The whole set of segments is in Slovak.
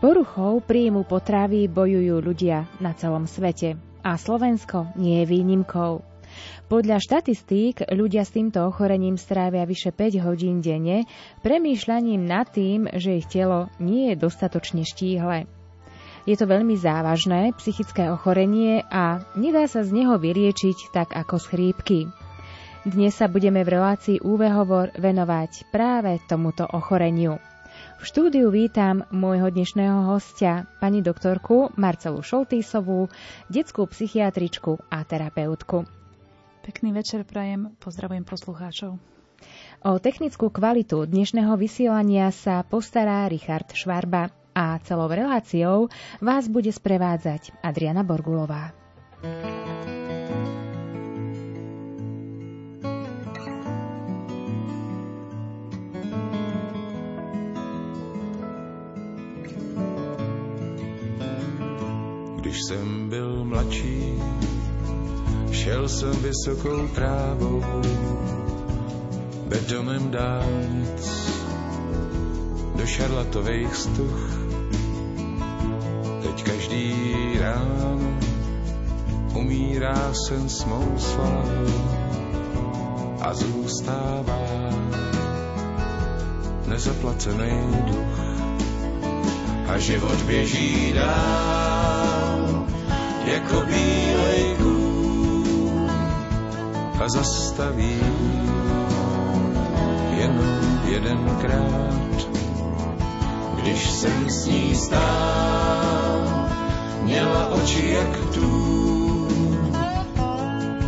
poruchou príjmu potravy bojujú ľudia na celom svete a Slovensko nie je výnimkou. Podľa štatistík ľudia s týmto ochorením strávia vyše 5 hodín denne premýšľaním nad tým, že ich telo nie je dostatočne štíhle. Je to veľmi závažné psychické ochorenie a nedá sa z neho vyriečiť tak ako z chrípky. Dnes sa budeme v relácii UV hovor venovať práve tomuto ochoreniu. V štúdiu vítam môjho dnešného hostia, pani doktorku Marcelu Šoltýsovú, detskú psychiatričku a terapeutku. Pekný večer prajem, pozdravujem poslucháčov. O technickú kvalitu dnešného vysielania sa postará Richard Švarba a celou reláciou vás bude sprevádzať Adriana Borgulová. Když jsem byl mladší, šel jsem vysokou trávou, betonem dálnic, do šarlatových stuch. Teď každý ráno umírá sen s mou slávou a zůstává nezaplacený duch a život běží dál jako bílej kůň. A zastaví jenom jedenkrát, když jsem s ní stál, měla oči jak tůň.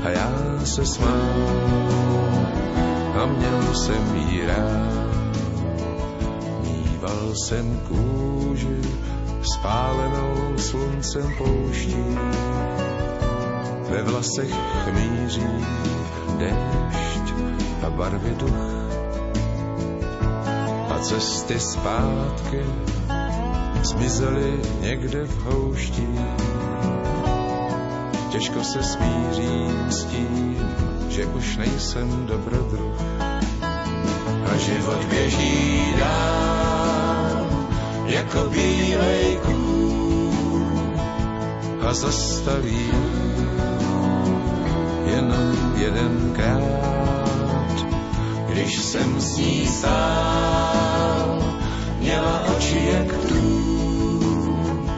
A já se smál a měl jsem jí rád. Mýval jsem kůži spálenou sluncem pouští. Ve vlasech chmíří déšť a barvy duch. A cesty zpátky zmizely někde v houští. Těžko se smířím s tím, že už nejsem dobrodruh. A život běží dál jako bílej kůň a zastaví jenom jedenkrát, když jsem s ní stál, měla oči jak tůň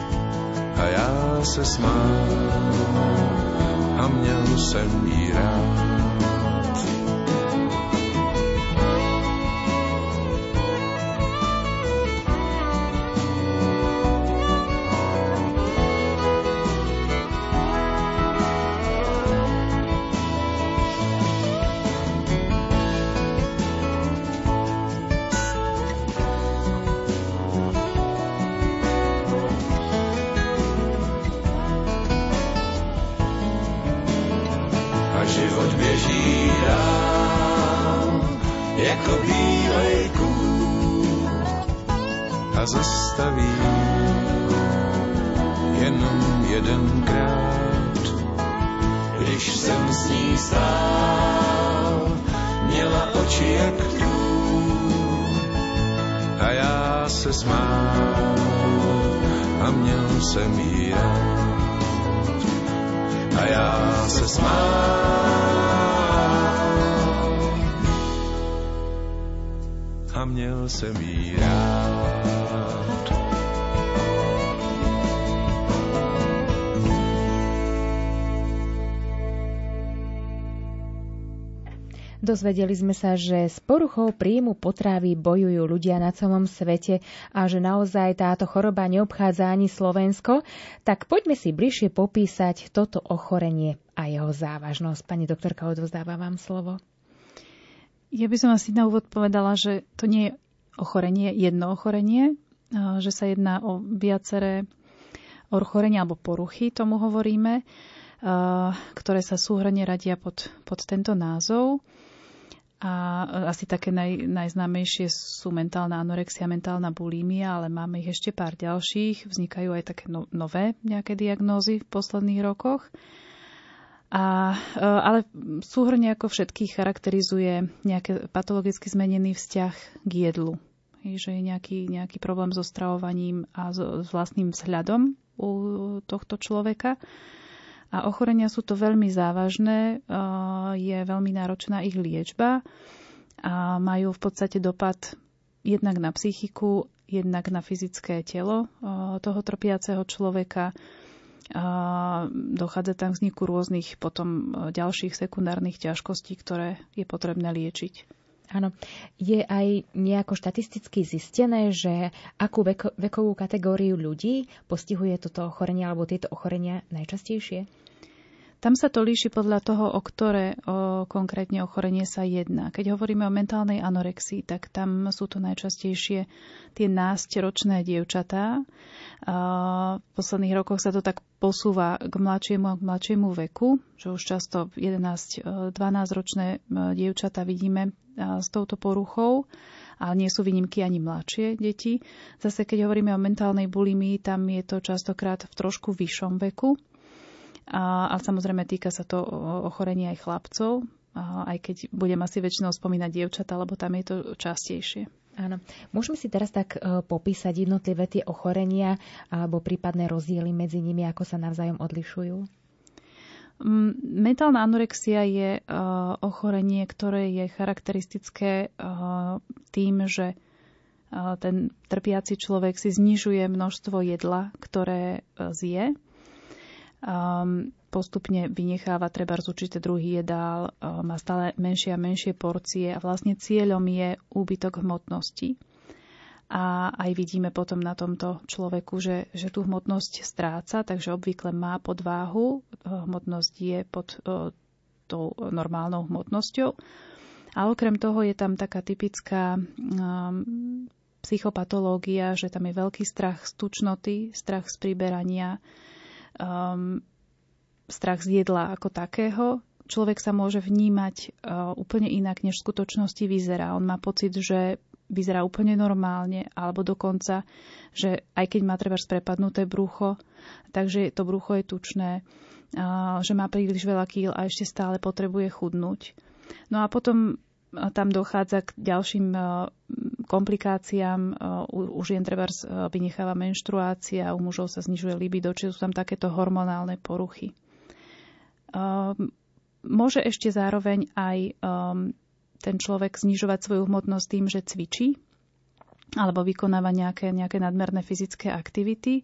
a já se smál a měl jsem jí rád. Dál jako bílej kůň. A zastaví jenom jedenkrát, když jsem s ní stál, měla oči jak tůň. A já se smál a měl jsem jí rád. A já se smál měl jsem jí rád. Dozvedeli sme sa, že s poruchou príjmu potravy bojujú ľudia na celom svete a že naozaj táto choroba neobchádza ani Slovensko, tak poďme si bližšie popísať toto ochorenie a jeho závažnosť. Pani doktorka, odvzdáva vám slovo. Ja by som asi na úvod povedala, že to nie je ochorenie, jedno ochorenie, že sa jedná o viaceré ochorenia alebo poruchy, tomu hovoríme, ktoré sa súhrne radia pod, pod tento názov. A asi také naj, najznámejšie sú mentálna anorexia, mentálna bulímia, ale máme ich ešte pár ďalších. Vznikajú aj také no, nové nejaké diagnózy v posledných rokoch. A, ale súhrne ako všetkých charakterizuje nejaký patologicky zmenený vzťah k jedlu. že je nejaký, nejaký problém so stravovaním a s vlastným vzhľadom u tohto človeka. A ochorenia sú to veľmi závažné, je veľmi náročná ich liečba a majú v podstate dopad jednak na psychiku, jednak na fyzické telo toho trpiaceho človeka. Dochádza tam k vzniku rôznych potom ďalších sekundárnych ťažkostí, ktoré je potrebné liečiť. Áno. Je aj nejako štatisticky zistené, že akú veko, vekovú kategóriu ľudí postihuje toto ochorenie alebo tieto ochorenia najčastejšie? Tam sa to líši podľa toho, o ktoré o, konkrétne ochorenie sa jedná. Keď hovoríme o mentálnej anorexii, tak tam sú to najčastejšie tie násteročné dievčatá. V posledných rokoch sa to tak posúva k mladšiemu a k mladšiemu veku, že už často 11-12 ročné dievčatá vidíme s touto poruchou ale nie sú výnimky ani mladšie deti. Zase keď hovoríme o mentálnej bulimii, tam je to častokrát v trošku vyššom veku. A, ale samozrejme týka sa to ochorenia aj chlapcov, aj keď budem asi väčšinou spomínať dievčata, lebo tam je to častejšie. Áno. Môžeme si teraz tak e, popísať jednotlivé tie ochorenia alebo prípadné rozdiely medzi nimi, ako sa navzájom odlišujú? Mm, mentálna anorexia je uh, ochorenie, ktoré je charakteristické uh, tým, že ten trpiaci človek si znižuje množstvo jedla, ktoré zje um, postupne vynecháva treba z určité druhý jedál, má stále menšie a menšie porcie a vlastne cieľom je úbytok hmotnosti. A aj vidíme potom na tomto človeku, že, že tú hmotnosť stráca, takže obvykle má podváhu, hmotnosť je pod o, tou normálnou hmotnosťou. A okrem toho je tam taká typická um, psychopatológia, že tam je veľký strach z tučnoty, strach z priberania, um, strach z jedla ako takého, človek sa môže vnímať uh, úplne inak, než v skutočnosti vyzerá. On má pocit, že vyzerá úplne normálne, alebo dokonca, že aj keď má treba prepadnuté brucho, takže to brucho je tučné, uh, že má príliš veľa kýl a ešte stále potrebuje chudnúť. No a potom tam dochádza k ďalším komplikáciám. U žien treba vynecháva menštruácia, u mužov sa znižuje libido, čiže sú tam takéto hormonálne poruchy. Môže ešte zároveň aj ten človek znižovať svoju hmotnosť tým, že cvičí alebo vykonáva nejaké, nejaké nadmerné fyzické aktivity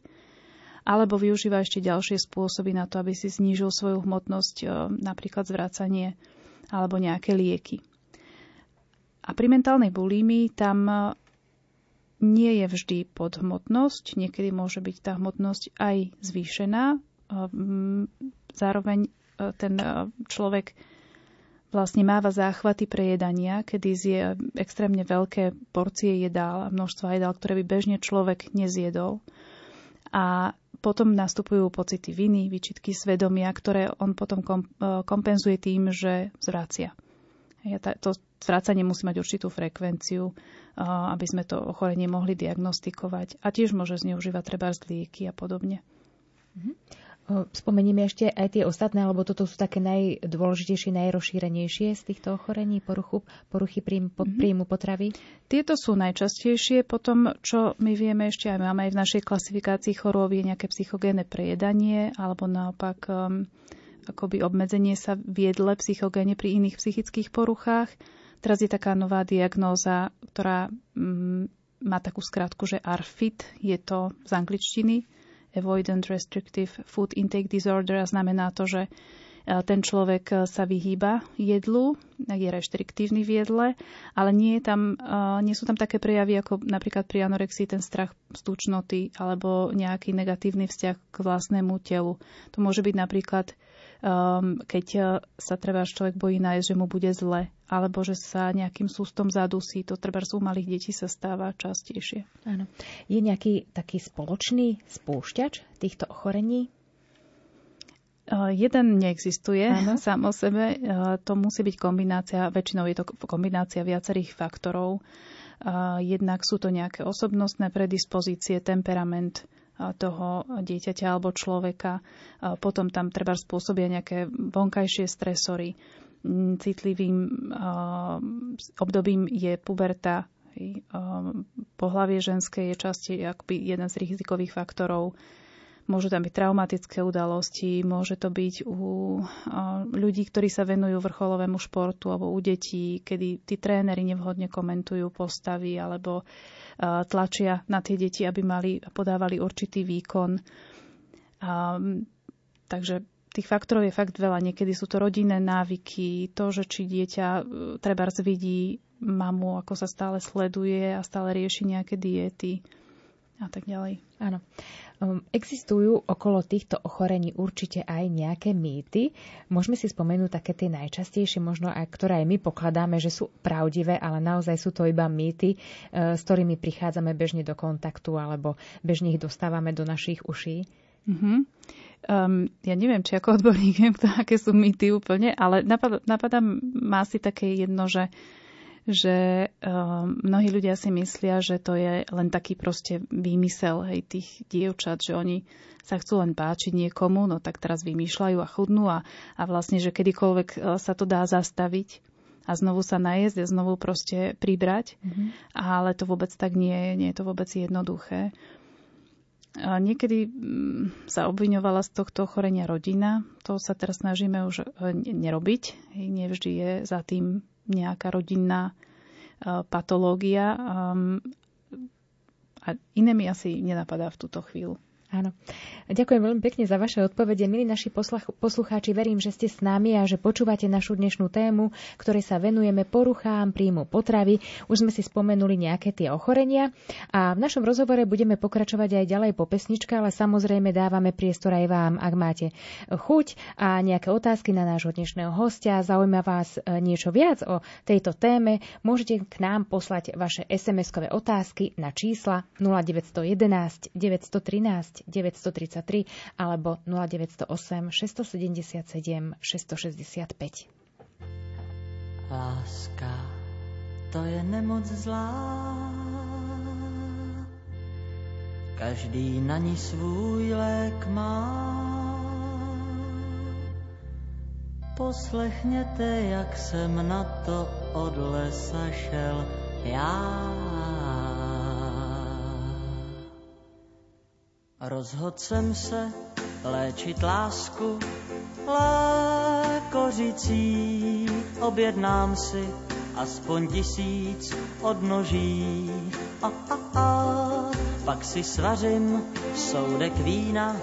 alebo využíva ešte ďalšie spôsoby na to, aby si znížil svoju hmotnosť, napríklad zvracanie alebo nejaké lieky. A pri mentálnej bulímii tam e, nie je vždy podhmotnosť, niekedy môže byť tá hmotnosť aj zvýšená. E, zároveň e, ten človek vlastne máva záchvaty prejedania, kedy zje extrémne veľké porcie jedál a množstva jedál, ktoré by bežne človek nezjedol. A potom nastupujú pocity viny, výčitky svedomia, ktoré on potom kompenzuje tým, že zvracia. To zvrácanie musí mať určitú frekvenciu, aby sme to ochorenie mohli diagnostikovať. A tiež môže zneužívať treba lieky a podobne. Mhm. Spomenieme ešte aj tie ostatné, lebo toto sú také najdôležitejšie, najrozšírenejšie z týchto ochorení, poruchu, poruchy príjmu, mhm. príjmu potravy? Tieto sú najčastejšie. Potom, čo my vieme ešte aj máme aj v našej klasifikácii chorôb, je nejaké psychogénne prejedanie, alebo naopak um, akoby obmedzenie sa v jedle psychogéne pri iných psychických poruchách. Teraz je taká nová diagnóza, ktorá mm, má takú skratku, že ARFID, je to z angličtiny, Avoidant Restrictive Food Intake Disorder a znamená to, že e, ten človek e, sa vyhýba jedlu, je reštriktívny v jedle, ale nie, je tam, e, nie sú tam také prejavy ako napríklad pri anorexii ten strach z alebo nejaký negatívny vzťah k vlastnému telu. To môže byť napríklad keď sa treba človek bojí nájsť, že mu bude zle, alebo že sa nejakým sústom zadusí. To treba u malých detí sa stáva častejšie. Áno. Je nejaký taký spoločný spúšťač týchto ochorení? Jeden neexistuje Áno. sám o sebe. To musí byť kombinácia, väčšinou je to kombinácia viacerých faktorov. Jednak sú to nejaké osobnostné predispozície, temperament, toho dieťaťa alebo človeka. Potom tam treba spôsobia nejaké vonkajšie stresory. Citlivým obdobím je puberta, Pohlavie ženské je časti akoby jeden z rizikových faktorov. Môžu tam byť traumatické udalosti, môže to byť u ľudí, ktorí sa venujú vrcholovému športu alebo u detí, kedy tí tréneri nevhodne komentujú postavy alebo tlačia na tie deti, aby mali podávali určitý výkon. takže tých faktorov je fakt veľa. Niekedy sú to rodinné návyky, to, že či dieťa e, treba vidí mamu, ako sa stále sleduje a stále rieši nejaké diety a tak ďalej. Áno. Um, existujú okolo týchto ochorení určite aj nejaké mýty. Môžeme si spomenúť také tie najčastejšie, možno aj ktoré aj my pokladáme, že sú pravdivé, ale naozaj sú to iba mýty, uh, s ktorými prichádzame bežne do kontaktu alebo bežne ich dostávame do našich uší. Mm-hmm. Um, ja neviem, či ako odborník viem, aké sú mýty úplne, ale napadá, napadá má si také jedno, že že um, mnohí ľudia si myslia, že to je len taký proste výmysel hej, tých dievčat, že oni sa chcú len páčiť niekomu, no tak teraz vymýšľajú a chudnú a, a vlastne, že kedykoľvek e, sa to dá zastaviť a znovu sa najesť a znovu proste pribrať, mm-hmm. ale to vôbec tak nie je, nie je to vôbec jednoduché. Niekedy mm, sa obviňovala z tohto ochorenia rodina. To sa teraz snažíme už e, nerobiť. Nevždy je za tým nejaká rodinná e, patológia. A iné mi asi nenapadá v túto chvíľu. Áno. Ďakujem veľmi pekne za vaše odpovede. Milí naši poslucháči, verím, že ste s nami a že počúvate našu dnešnú tému, ktorej sa venujeme poruchám príjmu potravy. Už sme si spomenuli nejaké tie ochorenia a v našom rozhovore budeme pokračovať aj ďalej po pesničke, ale samozrejme dávame priestor aj vám, ak máte chuť a nejaké otázky na nášho dnešného hostia, zaujíma vás e, niečo viac o tejto téme, môžete k nám poslať vaše SMS-kové otázky na čísla 0911 913 933 alebo 0908 677 665. Láska, to je nemoc zlá, každý na ní svůj lék má. Poslechněte, jak jsem na to od lesa šel já. Rozhodl jsem se léčit lásku lékořicí. Objednám si aspoň tisíc odnoží. A, a, a, pak si svařím soudek vína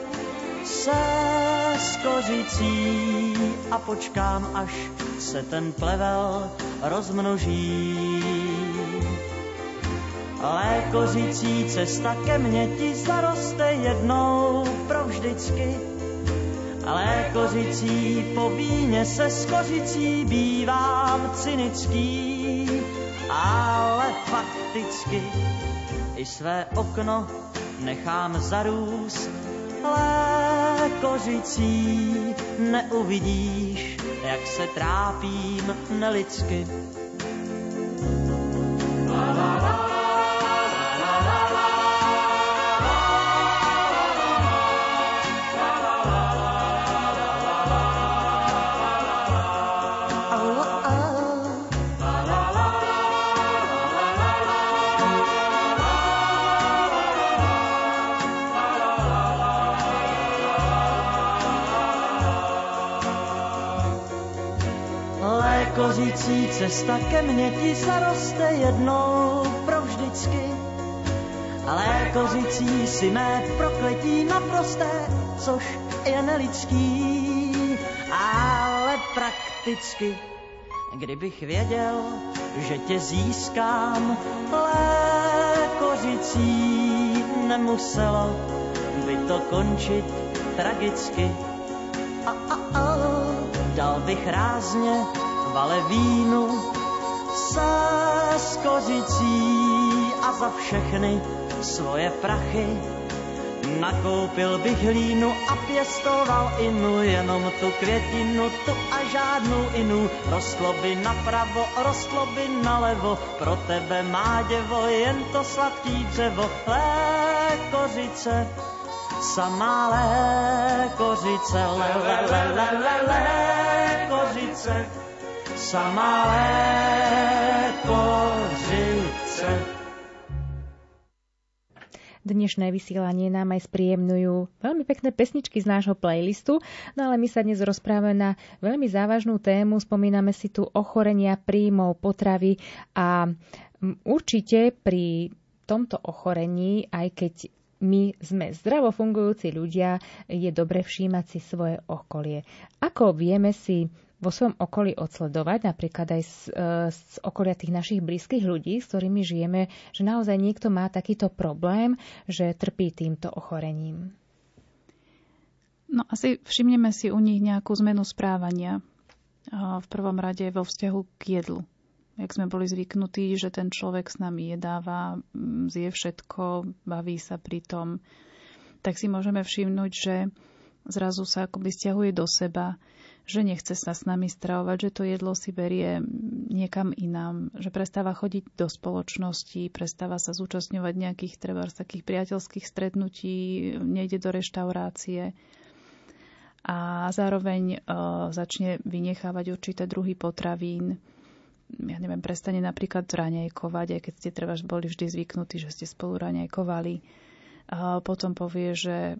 se skořicí a počkám, až se ten plevel rozmnoží Lékořící cesta ke mně ti zaroste jednou provždycky. Lékořící po víně se skořicí bývám cynický, ale fakticky i své okno nechám zarůst. Lékořící neuvidíš, jak se trápím nelidsky. Cesta ke mně ti zaroste jednou provždycky. Ale kořící si mé prokletí naprosté, což je nelidský, ale prakticky. Kdybych věděl, že tě získám, kořící nemuselo by to končit tragicky. A, a, a, dal bych rázně valevínu se skořicí a za všechny svoje prachy. Nakoupil bych hlínu a pěstoval inu, jenom tu květinu, tu a žádnou inu. Rostlo by napravo, rostlo by nalevo, pro tebe má děvo, jen to sladký dřevo, lékořice, samá lékořice, le, le, le, le, le, lékořice sama lékořice. Dnešné vysielanie nám aj spríjemňujú veľmi pekné pesničky z nášho playlistu, no ale my sa dnes rozprávame na veľmi závažnú tému. Spomíname si tu ochorenia príjmov, potravy a určite pri tomto ochorení, aj keď my sme zdravo fungujúci ľudia, je dobre všímať si svoje okolie. Ako vieme si vo svojom okolí odsledovať, napríklad aj z, e, z okolia tých našich blízkych ľudí, s ktorými žijeme, že naozaj niekto má takýto problém, že trpí týmto ochorením? No asi všimneme si u nich nejakú zmenu správania. V prvom rade vo vzťahu k jedlu. Jak sme boli zvyknutí, že ten človek s nami jedáva, zje všetko, baví sa pri tom, tak si môžeme všimnúť, že zrazu sa akoby stiahuje do seba, že nechce sa s nami stravovať, že to jedlo si berie niekam inám, že prestáva chodiť do spoločnosti, prestáva sa zúčastňovať nejakých treba takých priateľských stretnutí, nejde do reštaurácie a zároveň uh, začne vynechávať určité druhy potravín. Ja neviem, prestane napríklad raňajkovať, aj keď ste treba boli vždy zvyknutí, že ste spolu raňajkovali potom povie, že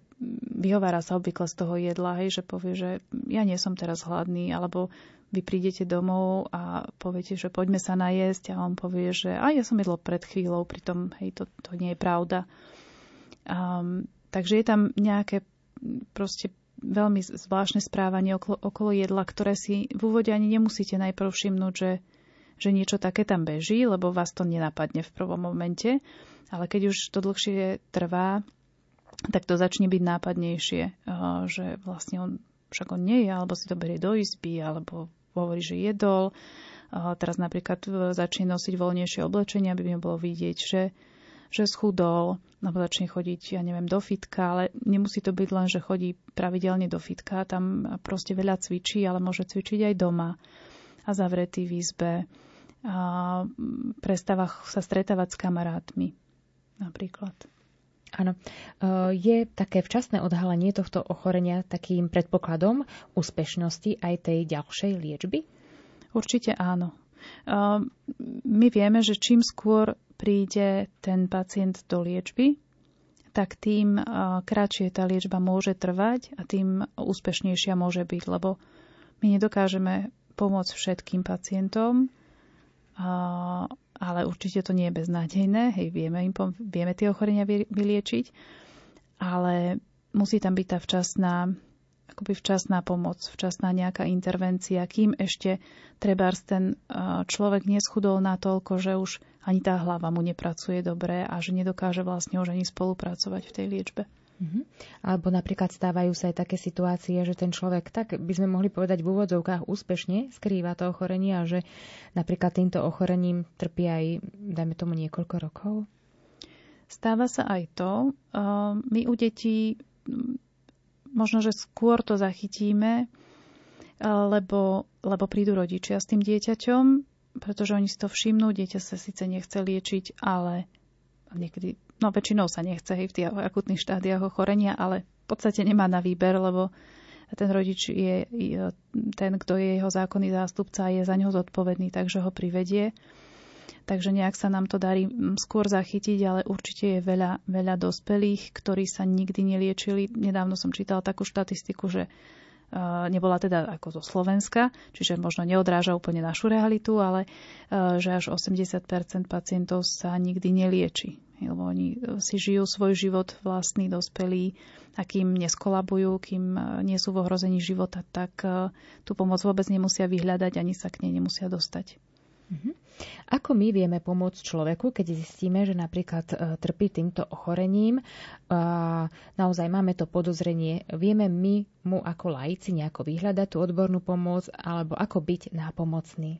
vyhovára sa obvykle z toho jedla, hej, že povie, že ja nie som teraz hladný, alebo vy prídete domov a poviete, že poďme sa najesť a on povie, že a ja som jedlo pred chvíľou, pritom hej, to, to nie je pravda. Um, takže je tam nejaké proste veľmi zvláštne správanie okolo, okolo jedla, ktoré si v úvode ani nemusíte najprv všimnúť, že, že niečo také tam beží, lebo vás to nenapadne v prvom momente ale keď už to dlhšie trvá, tak to začne byť nápadnejšie, eh, že vlastne on však on nie je, alebo si to berie do izby, alebo hovorí, že jedol. Teraz napríklad eh, začne nosiť voľnejšie oblečenie, aby mi bolo vidieť, že, že schudol, alebo začne chodiť, ja neviem, do fitka, ale nemusí to byť len, že chodí pravidelne do fitka, tam proste veľa cvičí, ale môže cvičiť aj doma a zavretý v izbe. A prestáva sa stretávať s kamarátmi napríklad. Áno. E, je také včasné odhalenie tohto ochorenia takým predpokladom úspešnosti aj tej ďalšej liečby? Určite áno. E, my vieme, že čím skôr príde ten pacient do liečby, tak tým e, kratšie tá liečba môže trvať a tým úspešnejšia môže byť, lebo my nedokážeme pomôcť všetkým pacientom ale určite to nie je beznádejné, hej, vieme, im, vieme tie ochorenia vyliečiť, ale musí tam byť tá včasná, akoby včasná pomoc, včasná nejaká intervencia, kým ešte trebárs ten človek neschudol natoľko, že už ani tá hlava mu nepracuje dobre a že nedokáže vlastne už ani spolupracovať v tej liečbe. Mm-hmm. Alebo napríklad stávajú sa aj také situácie, že ten človek, tak by sme mohli povedať v úvodzovkách, úspešne skrýva to ochorenie a že napríklad týmto ochorením trpí aj, dajme tomu, niekoľko rokov? Stáva sa aj to. My u detí možno, že skôr to zachytíme, lebo, lebo prídu rodičia s tým dieťaťom, pretože oni si to všimnú, dieťa sa síce nechce liečiť, ale niekedy no väčšinou sa nechce hej, v tých akutných štádiách ochorenia, ale v podstate nemá na výber, lebo ten rodič je ten, kto je jeho zákonný zástupca a je za neho zodpovedný, takže ho privedie. Takže nejak sa nám to darí skôr zachytiť, ale určite je veľa, veľa dospelých, ktorí sa nikdy neliečili. Nedávno som čítala takú štatistiku, že nebola teda ako zo Slovenska, čiže možno neodráža úplne našu realitu, ale že až 80% pacientov sa nikdy nelieči lebo oni e, si žijú svoj život vlastný, dospelí a kým neskolabujú, kým e, nie sú v ohrození života, tak e, tú pomoc vôbec nemusia vyhľadať, ani sa k nej nemusia dostať. Mm-hmm. Ako my vieme pomôcť človeku, keď zistíme, že napríklad trpí týmto ochorením, naozaj máme to podozrenie, vieme my mu ako laici nejako vyhľadať tú odbornú pomoc, alebo ako byť nápomocný?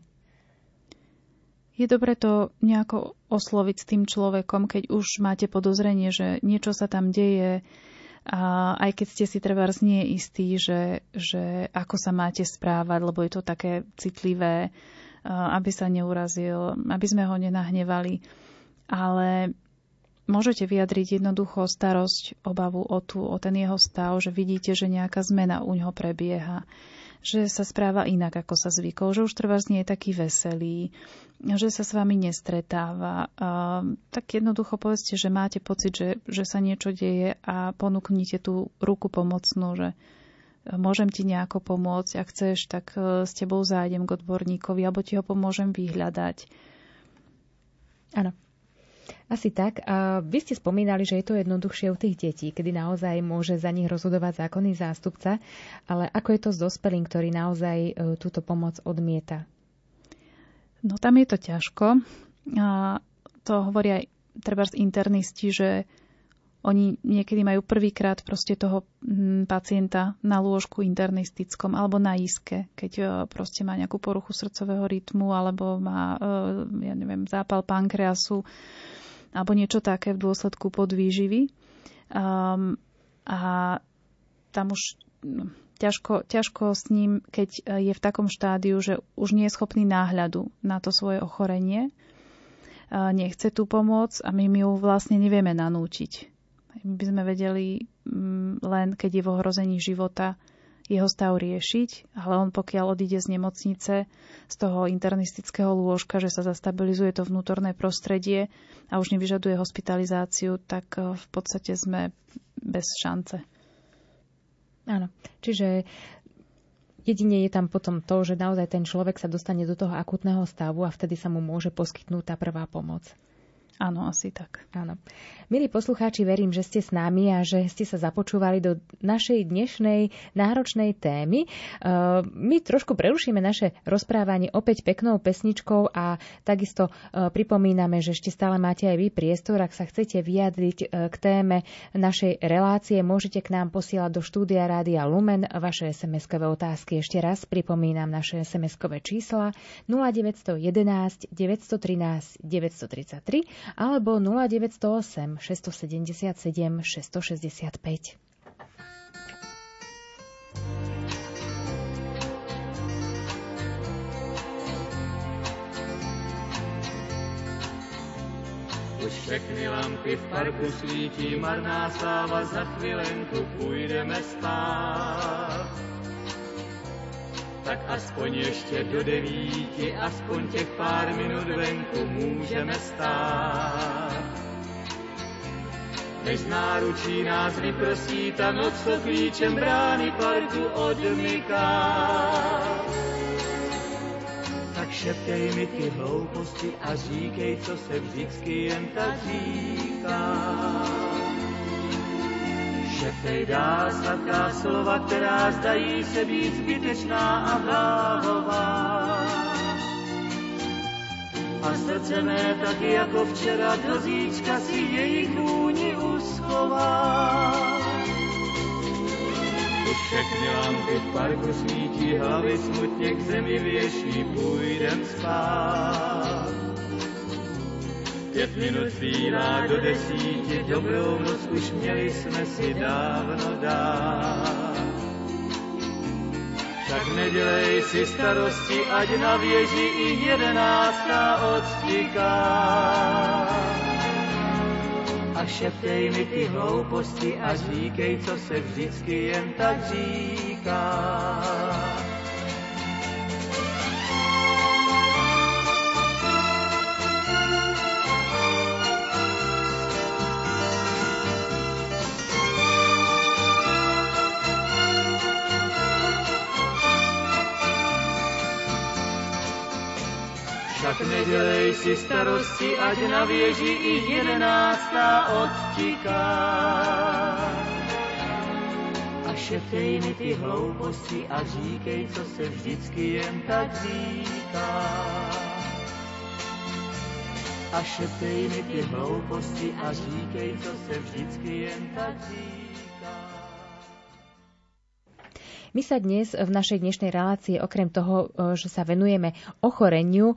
Je dobre to nejako osloviť s tým človekom, keď už máte podozrenie, že niečo sa tam deje, a aj keď ste si treba nie istí, že, že ako sa máte správať, lebo je to také citlivé, aby sa neurazil, aby sme ho nenahnevali. Ale môžete vyjadriť jednoducho starosť, obavu o, tú, o ten jeho stav, že vidíte, že nejaká zmena u neho prebieha že sa správa inak, ako sa zvykol, že už trvá nie je taký veselý, že sa s vami nestretáva. A, tak jednoducho povedzte, že máte pocit, že, že sa niečo deje a ponúknite tú ruku pomocnú, že môžem ti nejako pomôcť, ak chceš, tak e, s tebou zájdem k odborníkovi, alebo ti ho pomôžem vyhľadať. Áno. Asi tak. A vy ste spomínali, že je to jednoduchšie u tých detí, kedy naozaj môže za nich rozhodovať zákonný zástupca, ale ako je to s dospelým, ktorý naozaj e, túto pomoc odmieta? No tam je to ťažko. A to hovoria aj treba z internisti, že oni niekedy majú prvýkrát proste toho mm, pacienta na lôžku internistickom alebo na iske, keď e, proste má nejakú poruchu srdcového rytmu alebo má, e, ja neviem, zápal pankreasu alebo niečo také v dôsledku podvýživy. Um, a tam už no, ťažko, ťažko s ním, keď je v takom štádiu, že už nie je schopný náhľadu na to svoje ochorenie, nechce tú pomoc a my ju vlastne nevieme nanútiť. My by sme vedeli len, keď je v ohrození života, jeho stav riešiť, ale on pokiaľ odíde z nemocnice, z toho internistického lôžka, že sa zastabilizuje to vnútorné prostredie a už nevyžaduje hospitalizáciu, tak eh, v podstate sme bez šance. Áno, čiže jedine je tam potom to, že naozaj ten človek sa dostane do toho akutného stavu a vtedy sa mu môže poskytnúť tá prvá pomoc. Áno, asi tak. Áno. Milí poslucháči, verím, že ste s nami a že ste sa započúvali do našej dnešnej náročnej témy. Uh, my trošku prerušíme naše rozprávanie opäť peknou pesničkou a takisto uh, pripomíname, že ešte stále máte aj vy priestor, ak sa chcete vyjadriť uh, k téme našej relácie, môžete k nám posielať do štúdia Rádia Lumen vaše SMS-kové otázky. Ešte raz pripomínam naše SMS-kové čísla 0911 913 933 alebo 0908 677 665. Už všechny lampy v parku svítí, marná sláva, za chvilenku půjdeme spát. Tak aspoň ještě do devíti, aspoň těch pár minut venku můžeme stát. Než z náručí nás vyprosí ta noc, co klíčem brány parku odmyká. Tak šeptej mi ty hlouposti a říkej, co se vždycky jen tak říká. Dál sladká slova, která zdají se být zbytečná a váhová a srdce mé taky jako včera do zítřka si jejich vůni uschová. Už všechny lampy v parku svítí, hlavy smutně k zemi věší, půjdem spát. Pět minut zbývá do desíti, dobrou noc už měli jsme si dávno dát. Tak nedělej si starosti, ať na věži i jedenáctá odstiká. A šeptej mi ty hlouposti a říkej, co se vždycky jen tak říká. Tak nedělej si starosti, ať na věži i jedenáctá odtiká. A šeptej mi ty hlouposti a říkej, co se vždycky jen tak říká. A šeptej mi ty hlouposti a říkej, co se vždycky jen tak říká. My sa dnes v našej dnešnej relácii, okrem toho, e, že sa venujeme ochoreniu e,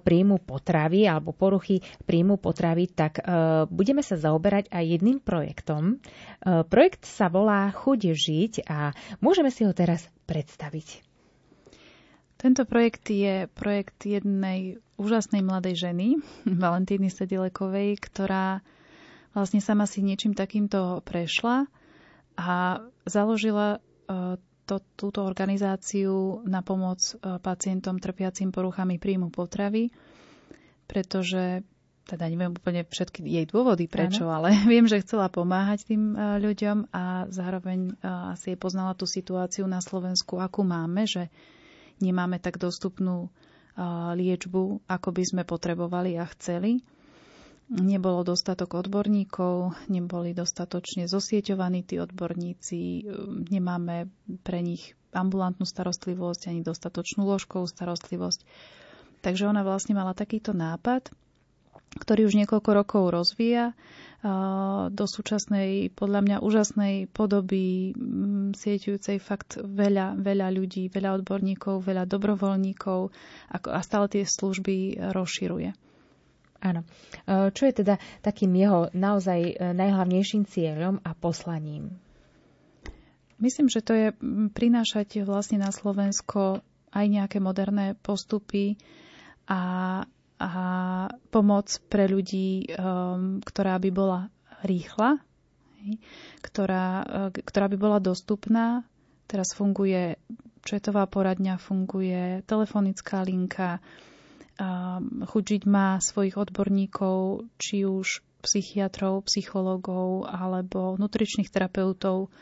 príjmu potravy alebo poruchy príjmu potravy, tak e, budeme sa zaoberať aj jedným projektom. Projekt sa volá Chuť žiť a môžeme si ho teraz predstaviť. Tento projekt je projekt jednej úžasnej mladej ženy, Valentíny Sedilekovej, ktorá vlastne sama si niečím takýmto prešla a založila to, túto organizáciu na pomoc e, pacientom trpiacim poruchami príjmu potravy, pretože teda neviem úplne všetky jej dôvody prečo, ano. ale viem, že chcela pomáhať tým e, ľuďom a zároveň asi jej poznala tú situáciu na Slovensku, akú máme, že nemáme tak dostupnú liečbu, ako by sme potrebovali a chceli nebolo dostatok odborníkov, neboli dostatočne zosieťovaní tí odborníci, nemáme pre nich ambulantnú starostlivosť ani dostatočnú ložkovú starostlivosť. Takže ona vlastne mala takýto nápad, ktorý už niekoľko rokov rozvíja do súčasnej, podľa mňa úžasnej podoby sieťujúcej fakt veľa, veľa ľudí, veľa odborníkov, veľa dobrovoľníkov a stále tie služby rozširuje. Áno. E, čo je teda takým jeho naozaj e, najhlavnejším cieľom a poslaním? Myslím, že to je prinášať vlastne na Slovensko aj nejaké moderné postupy a, a pomoc pre ľudí, um, ktorá by bola rýchla, ktorá, ktorá by bola dostupná. Teraz funguje četová poradňa, funguje telefonická linka, Chudžiť má svojich odborníkov, či už psychiatrov, psychológov alebo nutričných terapeutov.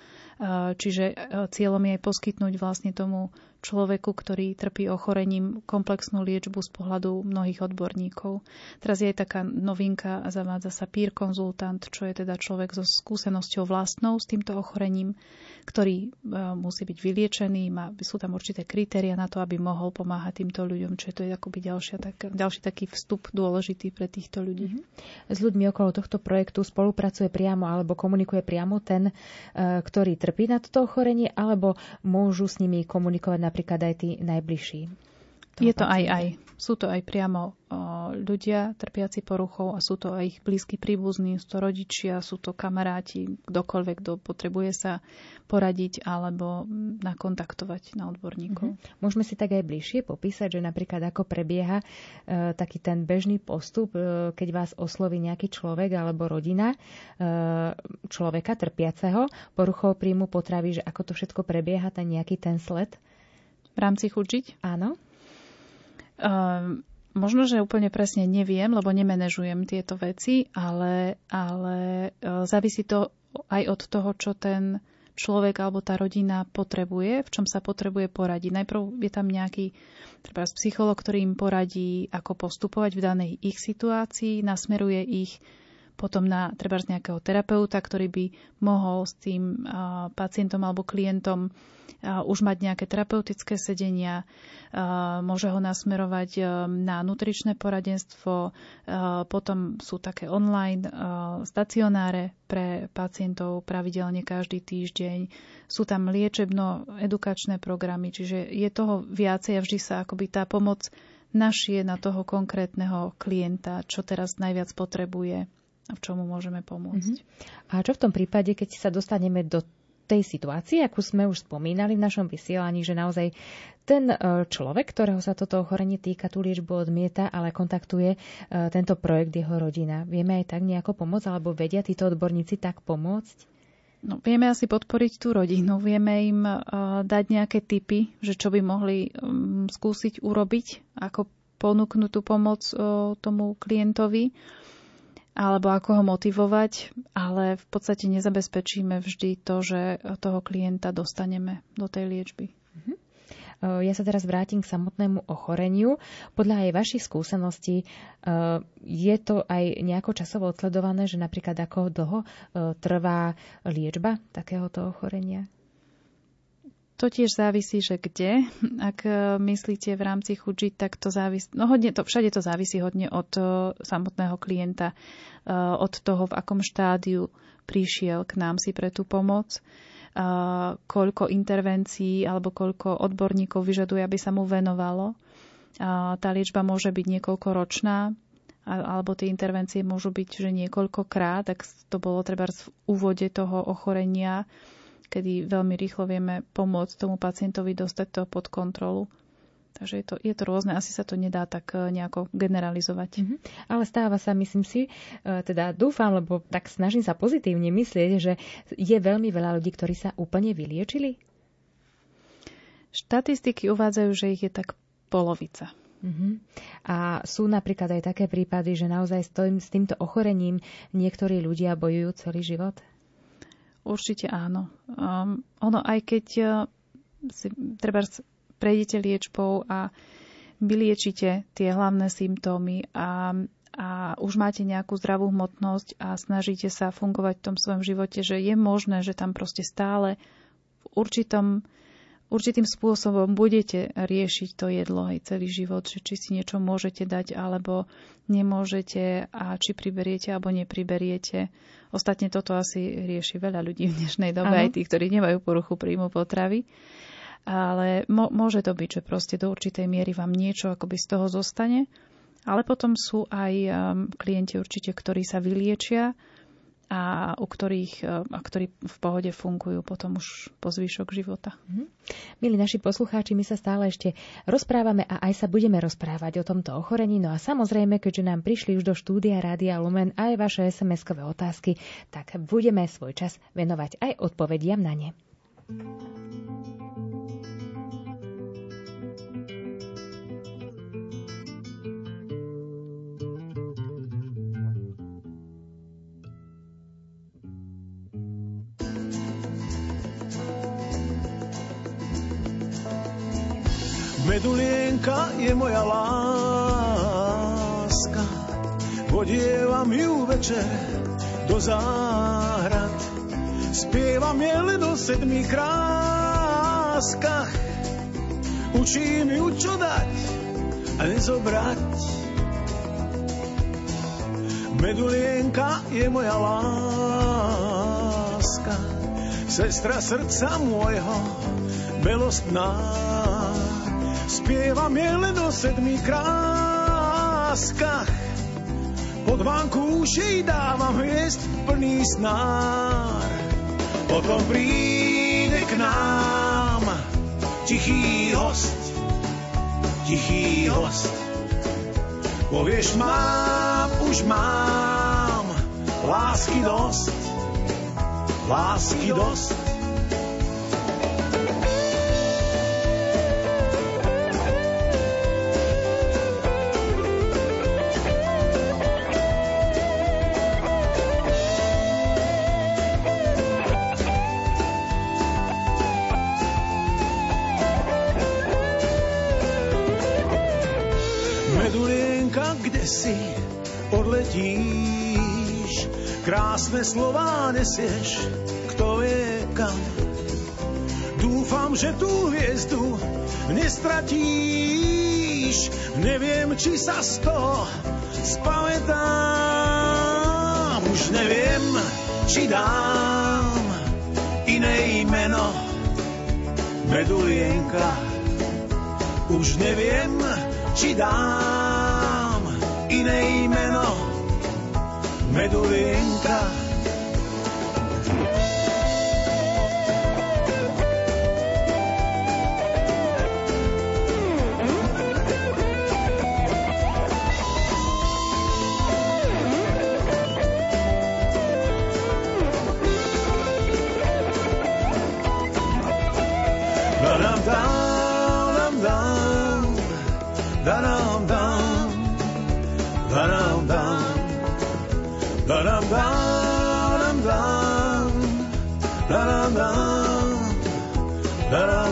Čiže cieľom je poskytnúť vlastne tomu človeku, ktorý trpí ochorením, komplexnú liečbu z pohľadu mnohých odborníkov. Teraz je aj taká novinka, zavádza sa peer konzultant, čo je teda človek so skúsenosťou vlastnou s týmto ochorením, ktorý e, musí byť vyliečený, má, sú tam určité kritéria na to, aby mohol pomáhať týmto ľuďom, čiže to je akoby ďalšia, tak, ďalší taký vstup dôležitý pre týchto ľudí. Mm-hmm. S ľuďmi okolo tohto projektu spolupracuje priamo alebo komunikuje priamo ten, e, ktorý trpí na toto ochorenie, alebo môžu s nimi komunikovať napríklad aj tí najbližší. Je to aj aj. Sú to aj priamo ľudia trpiaci poruchou a sú to aj ich blízki príbuzní, sú to rodičia, sú to kamaráti, kdokoľvek, kto potrebuje sa poradiť alebo nakontaktovať na odborníkov. Mm-hmm. Môžeme si tak aj bližšie popísať, že napríklad ako prebieha e, taký ten bežný postup, e, keď vás osloví nejaký človek alebo rodina e, človeka trpiaceho poruchou príjmu potravy, že ako to všetko prebieha, ten nejaký ten sled? V rámci chučiť? Áno. Uh, možno, že úplne presne neviem, lebo nemenežujem tieto veci, ale, ale uh, závisí to aj od toho, čo ten človek alebo tá rodina potrebuje, v čom sa potrebuje poradiť. Najprv je tam nejaký treba psycholog, ktorý im poradí, ako postupovať v danej ich situácii, nasmeruje ich potom na treba nejakého terapeuta, ktorý by mohol s tým pacientom alebo klientom už mať nejaké terapeutické sedenia, môže ho nasmerovať na nutričné poradenstvo, potom sú také online stacionáre pre pacientov pravidelne každý týždeň, sú tam liečebno-edukačné programy, čiže je toho viacej a vždy sa akoby tá pomoc našie na toho konkrétneho klienta, čo teraz najviac potrebuje a v čomu môžeme pomôcť. Mm-hmm. A čo v tom prípade, keď sa dostaneme do tej situácii, ako sme už spomínali v našom vysielaní, že naozaj ten e, človek, ktorého sa toto ochorenie týka, tú liečbu odmieta, ale kontaktuje e, tento projekt jeho rodina. Vieme aj tak nejako pomôcť, alebo vedia títo odborníci tak pomôcť? No, vieme asi podporiť tú rodinu, vieme im uh, dať nejaké tipy, že čo by mohli um, skúsiť urobiť, ako ponúknuť tú pomoc uh, tomu klientovi alebo ako ho motivovať, ale v podstate nezabezpečíme vždy to, že toho klienta dostaneme do tej liečby. Mhm. Ja sa teraz vrátim k samotnému ochoreniu. Podľa aj vašich skúseností je to aj nejako časovo odsledované, že napríklad ako dlho trvá liečba takéhoto ochorenia? To tiež závisí, že kde. Ak e, myslíte v rámci chudžiť, tak to závisí, no hodne to, všade to závisí hodne od e, samotného klienta, e, od toho, v akom štádiu prišiel k nám si pre tú pomoc, koľko intervencií alebo koľko odborníkov vyžaduje, aby sa mu venovalo. Tá liečba môže byť niekoľkoročná, alebo tie intervencie môžu byť, že niekoľkokrát, tak to bolo treba v úvode toho ochorenia, kedy veľmi rýchlo vieme pomôcť tomu pacientovi dostať to pod kontrolu. Takže je to, je to rôzne, asi sa to nedá tak e, nejako generalizovať. Mm-hmm. Ale stáva sa, myslím si, e, teda dúfam, lebo tak snažím sa pozitívne myslieť, že je veľmi veľa ľudí, ktorí sa úplne vyliečili. Štatistiky uvádzajú, že ich je tak polovica. Uh-huh. A sú napríklad aj také prípady, že naozaj s, tým, s týmto ochorením niektorí ľudia bojujú celý život? Určite áno. Um, ono, aj keď uh, si, treba prejdete liečbou a vyliečite tie hlavné symptómy a, a už máte nejakú zdravú hmotnosť a snažíte sa fungovať v tom svojom živote, že je možné, že tam proste stále v určitom určitým spôsobom budete riešiť to jedlo aj celý život, že či si niečo môžete dať alebo nemôžete a či priberiete alebo nepriberiete. Ostatne toto asi rieši veľa ľudí v dnešnej dobe, ano. aj tí, ktorí nemajú poruchu príjmu potravy ale mo- môže to byť, že proste do určitej miery vám niečo akoby z toho zostane, ale potom sú aj um, klienti určite, ktorí sa vyliečia a u ktorých, um, a ktorí v pohode fungujú potom už po zvyšok života. Mm-hmm. Milí naši poslucháči, my sa stále ešte rozprávame a aj sa budeme rozprávať o tomto ochorení. No a samozrejme, keďže nám prišli už do štúdia Rádia Lumen aj vaše SMS-kové otázky, tak budeme svoj čas venovať aj odpovediam na ne. Medulienka je moja láska, vodievam ju večer do záhrad. Spievam je len o sedmi kráskach, učím ju čo dať a nezobrať. Medulienka je moja láska, sestra srdca môjho, belostná Spievam je len o sedmi kráskach. Pod vankúšej dávam hviezd plný snár. Potom príde k nám tichý host, tichý host. Povieš, mám, už mám lásky dosť, lásky dosť. Krásne slová nesieš, kto vie kam. Dúfam, že tú hviezdu nestratíš, neviem, či sa z toho spamätám. Už neviem, či dám iné meno, medulienka. Už neviem, či dám iné meno, medulinkách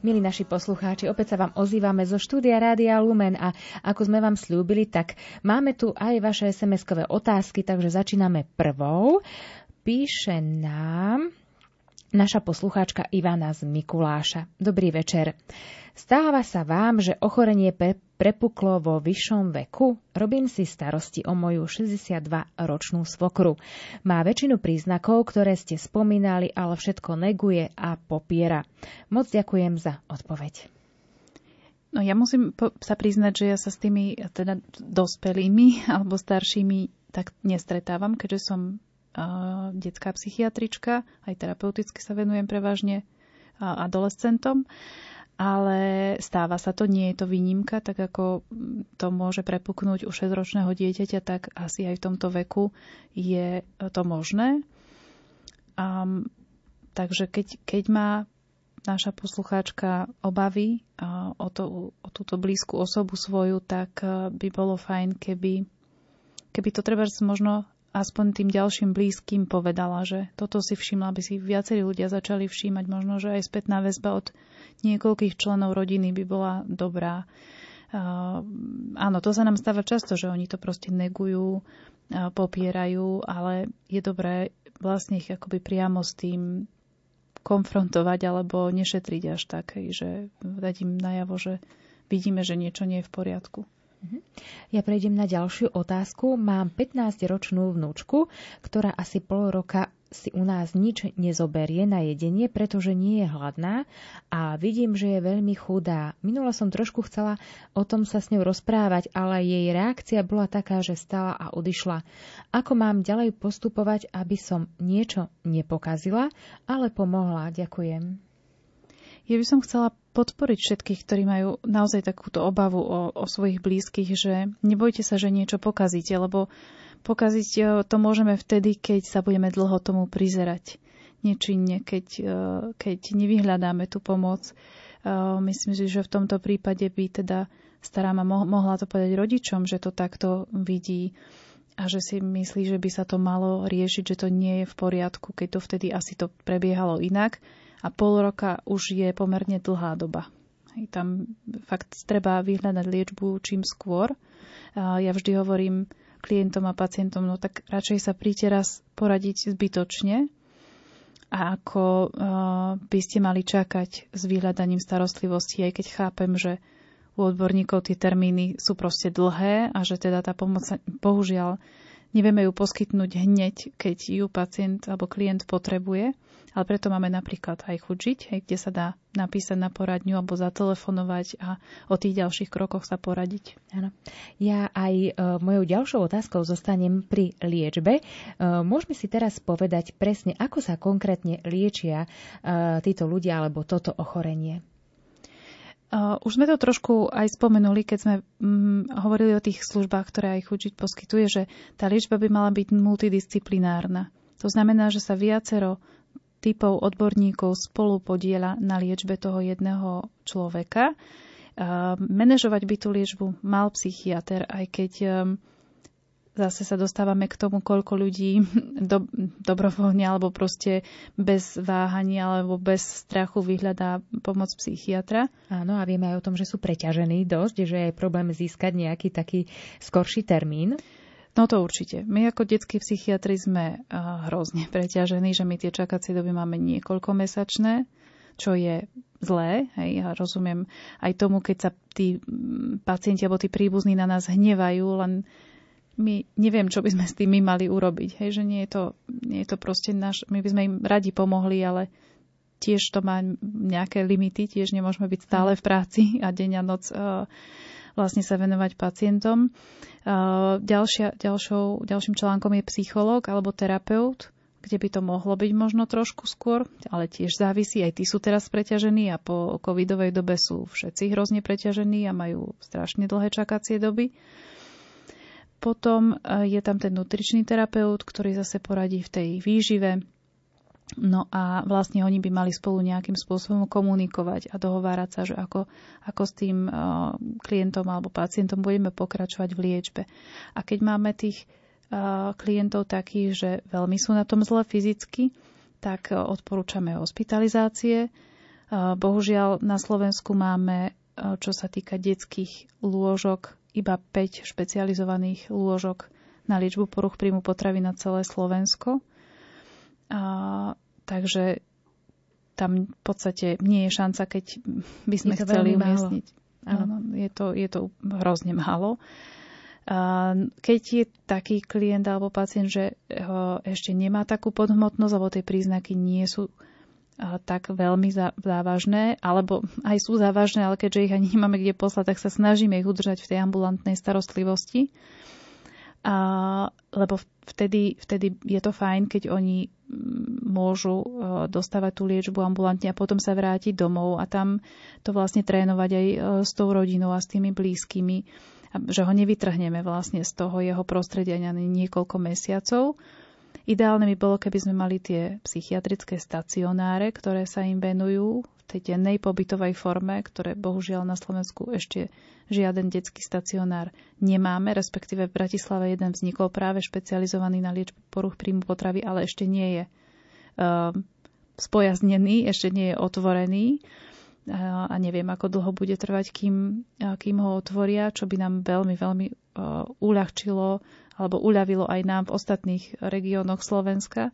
Milí naši poslucháči, opäť sa vám ozývame zo štúdia Rádia Lumen a ako sme vám slúbili, tak máme tu aj vaše SMS-kové otázky, takže začíname prvou. Píše nám Naša poslucháčka Ivana z Mikuláša. Dobrý večer. Stáva sa vám, že ochorenie pre, prepuklo vo vyššom veku? Robím si starosti o moju 62-ročnú svokru. Má väčšinu príznakov, ktoré ste spomínali, ale všetko neguje a popiera. Moc ďakujem za odpoveď. No ja musím po- sa priznať, že ja sa s tými teda dospelými alebo staršími tak nestretávam, keďže som detská psychiatrička, aj terapeuticky sa venujem prevažne adolescentom, ale stáva sa to, nie je to výnimka, tak ako to môže prepuknúť u 6-ročného dieťaťa, tak asi aj v tomto veku je to možné. Um, takže keď, keď má naša poslucháčka obavy o, to, o túto blízku osobu svoju, tak by bolo fajn, keby, keby to treba možno aspoň tým ďalším blízkym povedala, že toto si všimla, aby si viacerí ľudia začali všímať. Možno, že aj spätná väzba od niekoľkých členov rodiny by bola dobrá. Uh, áno, to sa nám stáva často, že oni to proste negujú, uh, popierajú, ale je dobré vlastne ich akoby priamo s tým konfrontovať alebo nešetriť až tak, že dať im najavo, že vidíme, že niečo nie je v poriadku. Mhm. Ja prejdem na ďalšiu otázku. Mám 15-ročnú vnúčku, ktorá asi pol roka si u nás nič nezoberie na jedenie, pretože nie je hladná a vidím, že je veľmi chudá. Minula som trošku chcela o tom sa s ňou rozprávať, ale jej reakcia bola taká, že stala a odišla. Ako mám ďalej postupovať, aby som niečo nepokazila, ale pomohla? Ďakujem. Ja by som chcela podporiť všetkých, ktorí majú naozaj takúto obavu o, o svojich blízkych, že nebojte sa, že niečo pokazíte, lebo pokaziť e, to môžeme vtedy, keď sa budeme dlho tomu prizerať. Nečinne, keď, e, keď nevyhľadáme tú pomoc. E, myslím si, že v tomto prípade by teda stará ma mohla to povedať rodičom, že to takto vidí a že si myslí, že by sa to malo riešiť, že to nie je v poriadku, keď to vtedy asi to prebiehalo inak a pol roka už je pomerne dlhá doba. Hej, tam fakt treba vyhľadať liečbu čím skôr. A ja vždy hovorím klientom a pacientom, no tak radšej sa príďte raz poradiť zbytočne, a ako by ste mali čakať s vyhľadaním starostlivosti, aj keď chápem, že u odborníkov tie termíny sú proste dlhé a že teda tá pomoc bohužiaľ nevieme ju poskytnúť hneď, keď ju pacient alebo klient potrebuje. Ale preto máme napríklad aj chučiť, hej, kde sa dá napísať na poradňu alebo zatelefonovať a o tých ďalších krokoch sa poradiť. Áno. Ja aj e, mojou ďalšou otázkou zostanem pri liečbe. E, môžeme si teraz povedať presne, ako sa konkrétne liečia e, títo ľudia alebo toto ochorenie? Už sme to trošku aj spomenuli, keď sme um, hovorili o tých službách, ktoré aj Chučiť poskytuje, že tá liečba by mala byť multidisciplinárna. To znamená, že sa viacero typov odborníkov spolu podiela na liečbe toho jedného človeka. Manažovať by tú liečbu mal psychiatr, aj keď um, zase sa dostávame k tomu, koľko ľudí do, dobrovoľne alebo proste bez váhania alebo bez strachu vyhľadá pomoc psychiatra. Áno, a vieme aj o tom, že sú preťažení dosť, že je problém získať nejaký taký skorší termín. No to určite. My ako detskí psychiatri sme hrozne preťažení, že my tie čakacie doby máme niekoľko mesačné, čo je zlé. Hej, ja rozumiem aj tomu, keď sa tí pacienti alebo tí príbuzní na nás hnevajú, len my neviem, čo by sme s tými mali urobiť. Hej, že nie je to, nie je to proste náš, my by sme im radi pomohli, ale tiež to má nejaké limity, tiež nemôžeme byť stále v práci a deň a noc uh, vlastne sa venovať pacientom. Ďalšia, ďalšou, ďalším článkom je psychológ alebo terapeut, kde by to mohlo byť možno trošku skôr, ale tiež závisí, aj tí sú teraz preťažení a po covidovej dobe sú všetci hrozne preťažení a majú strašne dlhé čakacie doby. Potom je tam ten nutričný terapeut, ktorý zase poradí v tej výžive, No a vlastne oni by mali spolu nejakým spôsobom komunikovať a dohovárať sa, že ako, ako s tým uh, klientom alebo pacientom budeme pokračovať v liečbe. A keď máme tých uh, klientov takých, že veľmi sú na tom zle fyzicky, tak odporúčame hospitalizácie. Bohužiaľ na Slovensku máme, čo sa týka detských lôžok, iba 5 špecializovaných lôžok na liečbu poruch príjmu potravy na celé Slovensko. A, takže tam v podstate nie je šanca, keď by sme chceli umiestniť. Áno, je to, je to hrozne málo. Keď je taký klient alebo pacient, že ešte nemá takú podhmotnosť, alebo tie príznaky nie sú tak veľmi závažné, alebo aj sú závažné, ale keďže ich ani nemáme kde poslať, tak sa snažíme ich udržať v tej ambulantnej starostlivosti. A, lebo vtedy, vtedy je to fajn, keď oni môžu dostávať tú liečbu ambulantne a potom sa vrátiť domov a tam to vlastne trénovať aj s tou rodinou a s tými blízkymi, že ho nevytrhneme vlastne z toho jeho prostredia na niekoľko mesiacov, Ideálne by bolo, keby sme mali tie psychiatrické stacionáre, ktoré sa im venujú v tej dennej pobytovej forme, ktoré bohužiaľ na Slovensku ešte žiaden detský stacionár nemáme, respektíve v Bratislave jeden vznikol práve špecializovaný na liečbu poruch príjmu potravy, ale ešte nie je uh, spojaznený, ešte nie je otvorený a neviem, ako dlho bude trvať, kým, kým ho otvoria, čo by nám veľmi, veľmi uľahčilo alebo uľavilo aj nám v ostatných regiónoch Slovenska.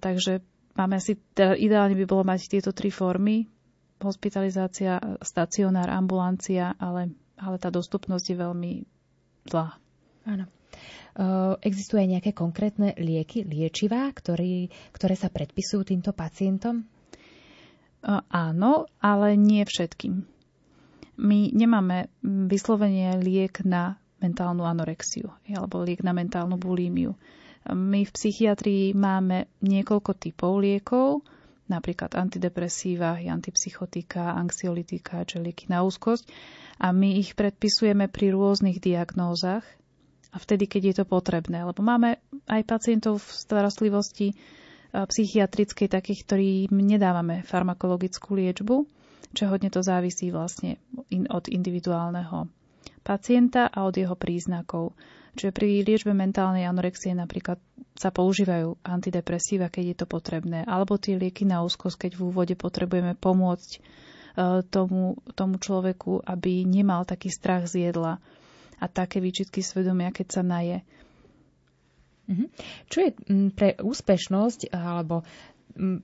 Takže máme asi, teda ideálne by bolo mať tieto tri formy, hospitalizácia, stacionár, ambulancia, ale, ale tá dostupnosť je veľmi zlá. Áno. Existuje nejaké konkrétne lieky, liečivá, ktorý, ktoré sa predpisujú týmto pacientom? Áno, ale nie všetkým. My nemáme vyslovene liek na mentálnu anorexiu alebo liek na mentálnu bulímiu. My v psychiatrii máme niekoľko typov liekov, napríklad antidepresíva, antipsychotika, anxiolitika, či lieky na úzkosť a my ich predpisujeme pri rôznych diagnózach a vtedy, keď je to potrebné. Lebo máme aj pacientov v starostlivosti psychiatrickej takých, ktorým nedávame farmakologickú liečbu, čo hodne to závisí vlastne od individuálneho pacienta a od jeho príznakov. Čiže pri liečbe mentálnej anorexie napríklad sa používajú antidepresíva, keď je to potrebné, alebo tie lieky na úzkosť, keď v úvode potrebujeme pomôcť e, tomu, tomu človeku, aby nemal taký strach z jedla a také výčitky svedomia, keď sa naje. Mhm. Čo je pre úspešnosť alebo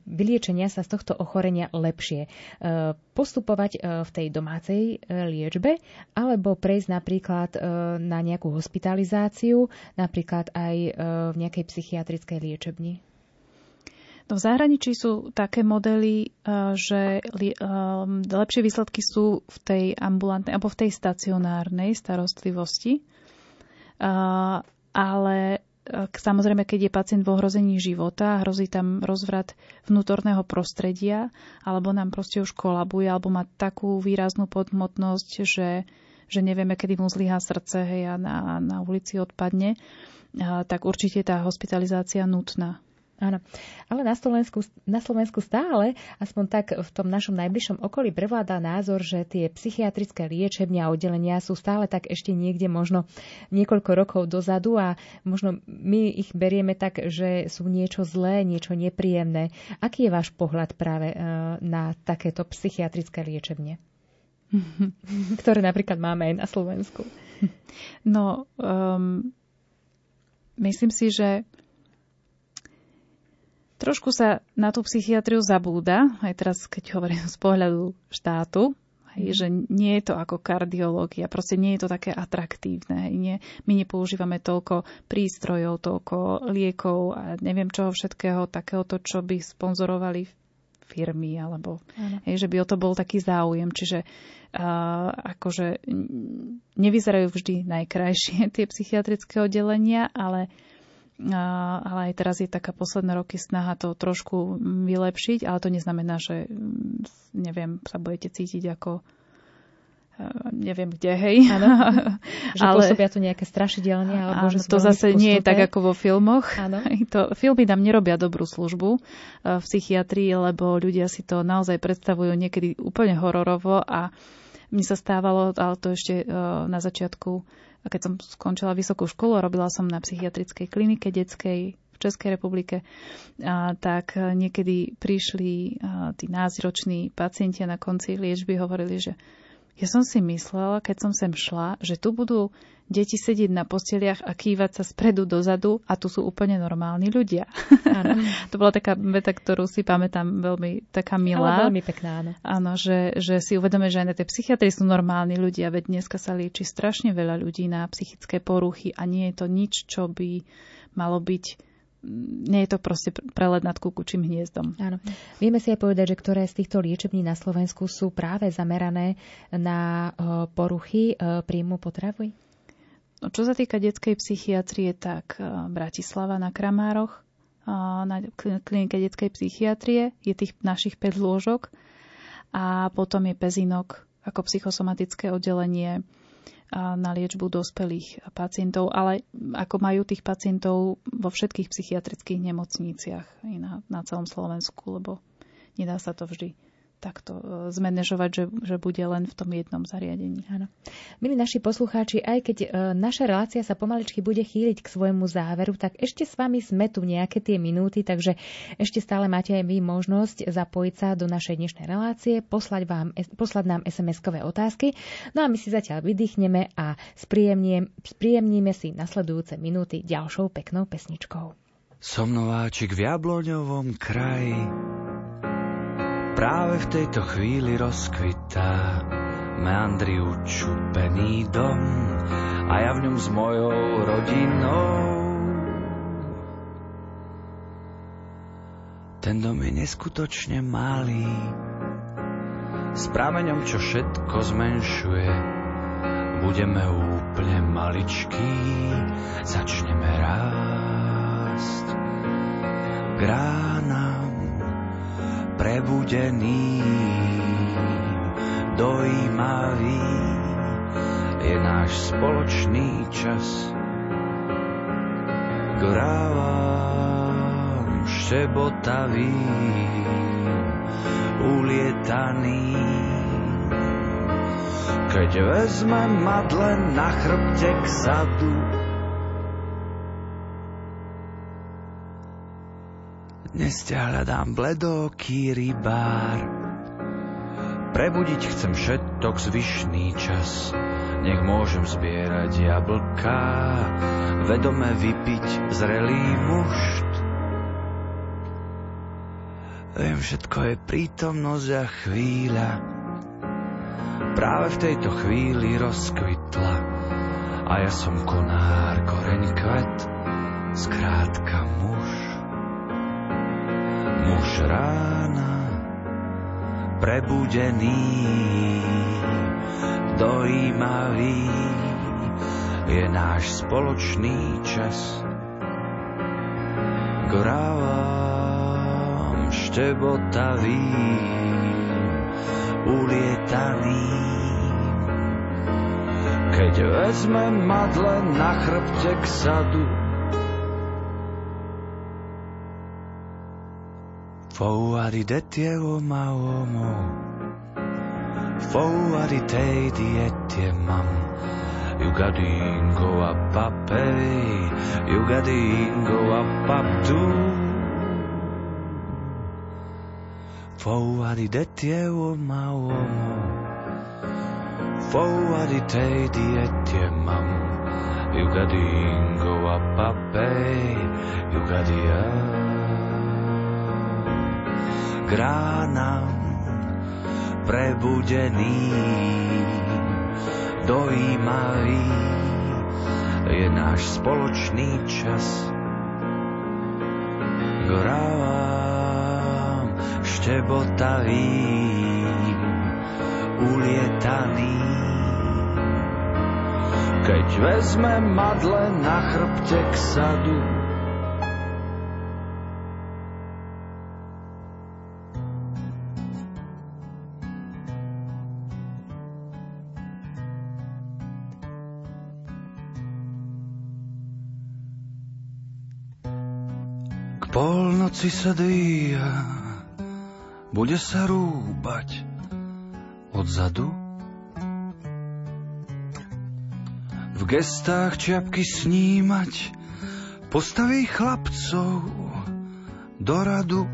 vyliečenia sa z tohto ochorenia lepšie. E, postupovať e, v tej domácej e, liečbe alebo prejsť napríklad na nejakú hospitalizáciu, napríklad aj v nejakej psychiatrickej liečebni? No v zahraničí sú také modely, že lepšie výsledky sú v tej ambulantnej alebo v tej stacionárnej starostlivosti, ale Samozrejme, keď je pacient v ohrození života, hrozí tam rozvrat vnútorného prostredia, alebo nám proste už kolabuje, alebo má takú výraznú podmotnosť, že, že nevieme, kedy mu zlyhá srdce hej, a na, na ulici odpadne, tak určite tá hospitalizácia nutná. Áno, ale na Slovensku, na Slovensku stále, aspoň tak v tom našom najbližšom okolí, prevláda názor, že tie psychiatrické liečebnia a oddelenia sú stále tak ešte niekde možno niekoľko rokov dozadu a možno my ich berieme tak, že sú niečo zlé, niečo nepríjemné. Aký je váš pohľad práve e, na takéto psychiatrické liečebne? ktoré napríklad máme aj na Slovensku. No, um, myslím si, že Trošku sa na tú psychiatriu zabúda, aj teraz, keď hovorím z pohľadu štátu, hej, že nie je to ako kardiológia, proste nie je to také atraktívne. Hej, nie, my nepoužívame toľko prístrojov, toľko liekov a neviem čoho všetkého, takéhoto, čo by sponzorovali firmy, alebo hej, že by o to bol taký záujem. Čiže uh, akože nevyzerajú vždy najkrajšie tie psychiatrické oddelenia, ale ale aj teraz je taká posledné roky snaha to trošku vylepšiť, ale to neznamená, že mm, neviem, sa budete cítiť ako e, neviem kde, hej. Áno, že ale, pôsobia tu nejaké strašidelne. Alebo áno, že to zase nie je tak ako vo filmoch. Áno. To, filmy nám nerobia dobrú službu e, v psychiatrii, lebo ľudia si to naozaj predstavujú niekedy úplne hororovo a mne sa stávalo, ale to ešte e, na začiatku keď som skončila vysokú školu, robila som na psychiatrickej klinike detskej v Českej republike, a, tak niekedy prišli a, tí názroční pacienti na konci liečby hovorili, že Ja som si myslela, keď som sem šla, že tu budú deti sedieť na posteliach a kývať sa spredu dozadu a tu sú úplne normálni ľudia. Áno. to bola taká veta, ktorú si pamätám veľmi taká milá. Ale veľmi pekná, áno. Áno, že, že si uvedome, že aj na tej psychiatrii sú normálni ľudia, veď dneska sa lieči strašne veľa ľudí na psychické poruchy a nie je to nič, čo by malo byť nie je to proste prelet nad kukučím hniezdom. Áno. Vieme si aj povedať, že ktoré z týchto liečební na Slovensku sú práve zamerané na e, poruchy e, príjmu potravy? No, čo sa týka detskej psychiatrie, tak e, Bratislava na Kramároch, na klinike detskej psychiatrie je tých našich 5 lôžok a potom je Pezinok ako psychosomatické oddelenie na liečbu dospelých pacientov, ale ako majú tých pacientov vo všetkých psychiatrických nemocniciach na, na celom Slovensku, lebo nedá sa to vždy takto e, zmanéžovať, že, že bude len v tom jednom zariadení. Áno. Milí naši poslucháči, aj keď e, naša relácia sa pomaličky bude chýliť k svojmu záveru, tak ešte s vami sme tu nejaké tie minúty, takže ešte stále máte aj vy možnosť zapojiť sa do našej dnešnej relácie, poslať, vám, poslať nám SMS-kové otázky. No a my si zatiaľ vydýchneme a spríjemníme si nasledujúce minúty ďalšou peknou pesničkou. Som nováčik v jabloňovom kraji Práve v tejto chvíli rozkvitá meandri učupený dom a ja v ňom s mojou rodinou. Ten dom je neskutočne malý, s prameňom, čo všetko zmenšuje. Budeme úplne maličkí, začneme rásť. Grána prebudený, dojímavý je náš spoločný čas. Grávam šebotavý, ulietaný. Keď vezmem madle na chrbte k sadu, Dnes ťa hľadám bledoký rybár. Prebudiť chcem všetok zvyšný čas. Nech môžem zbierať jablká, vedome vypiť zrelý mušt. Viem, všetko je prítomnosť a chvíľa. Práve v tejto chvíli rozkvitla a ja som konár, koreň kvet, skrátka muž muž rána, prebudený, dojímavý, je náš spoločný čas. Grávam štebotavý, ulietaný, keď vezme madle na chrbte k sadu, Fóaridetje og maomo Fóaritei dietje mam. Jugadin go up up hey Jugadin a up up too Fóaridetje og maomo Fóaritei dietje mam. Jugadin go up up hey Jugadin k ránam prebudený, dojímavý je náš spoločný čas. Gorávám štebotavý, ulietaný. Keď vezme madle na chrbte k sadu, polnoci sa dvíja, bude sa rúbať odzadu. V gestách čiapky snímať, postaví chlapcov do radu.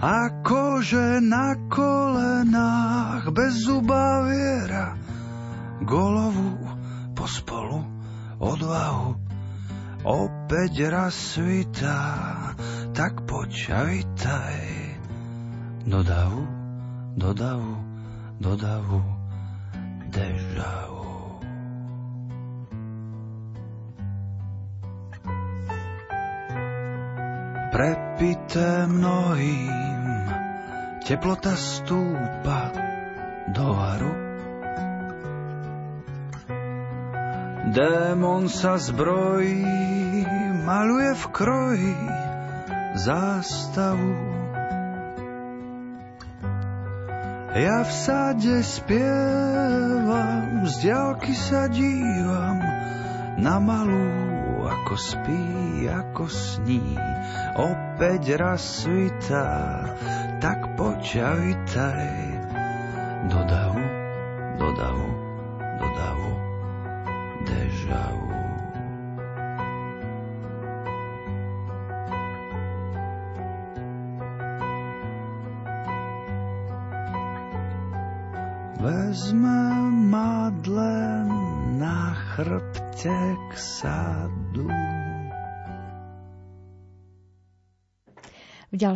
Akože na kolenách bez zuba viera, golovú pospolu odvahu. Opäť raz svitá, tak poď a vitaj. Do davu, do davu. Prepité mnohým, teplota stúpa do varu. Démon sa zbrojí, maluje v kroji zástavu. Ja v sade spievam, z ďalky sa dívam na malú ako spí, ako sní, opäť raz svitá, tak počavitaj do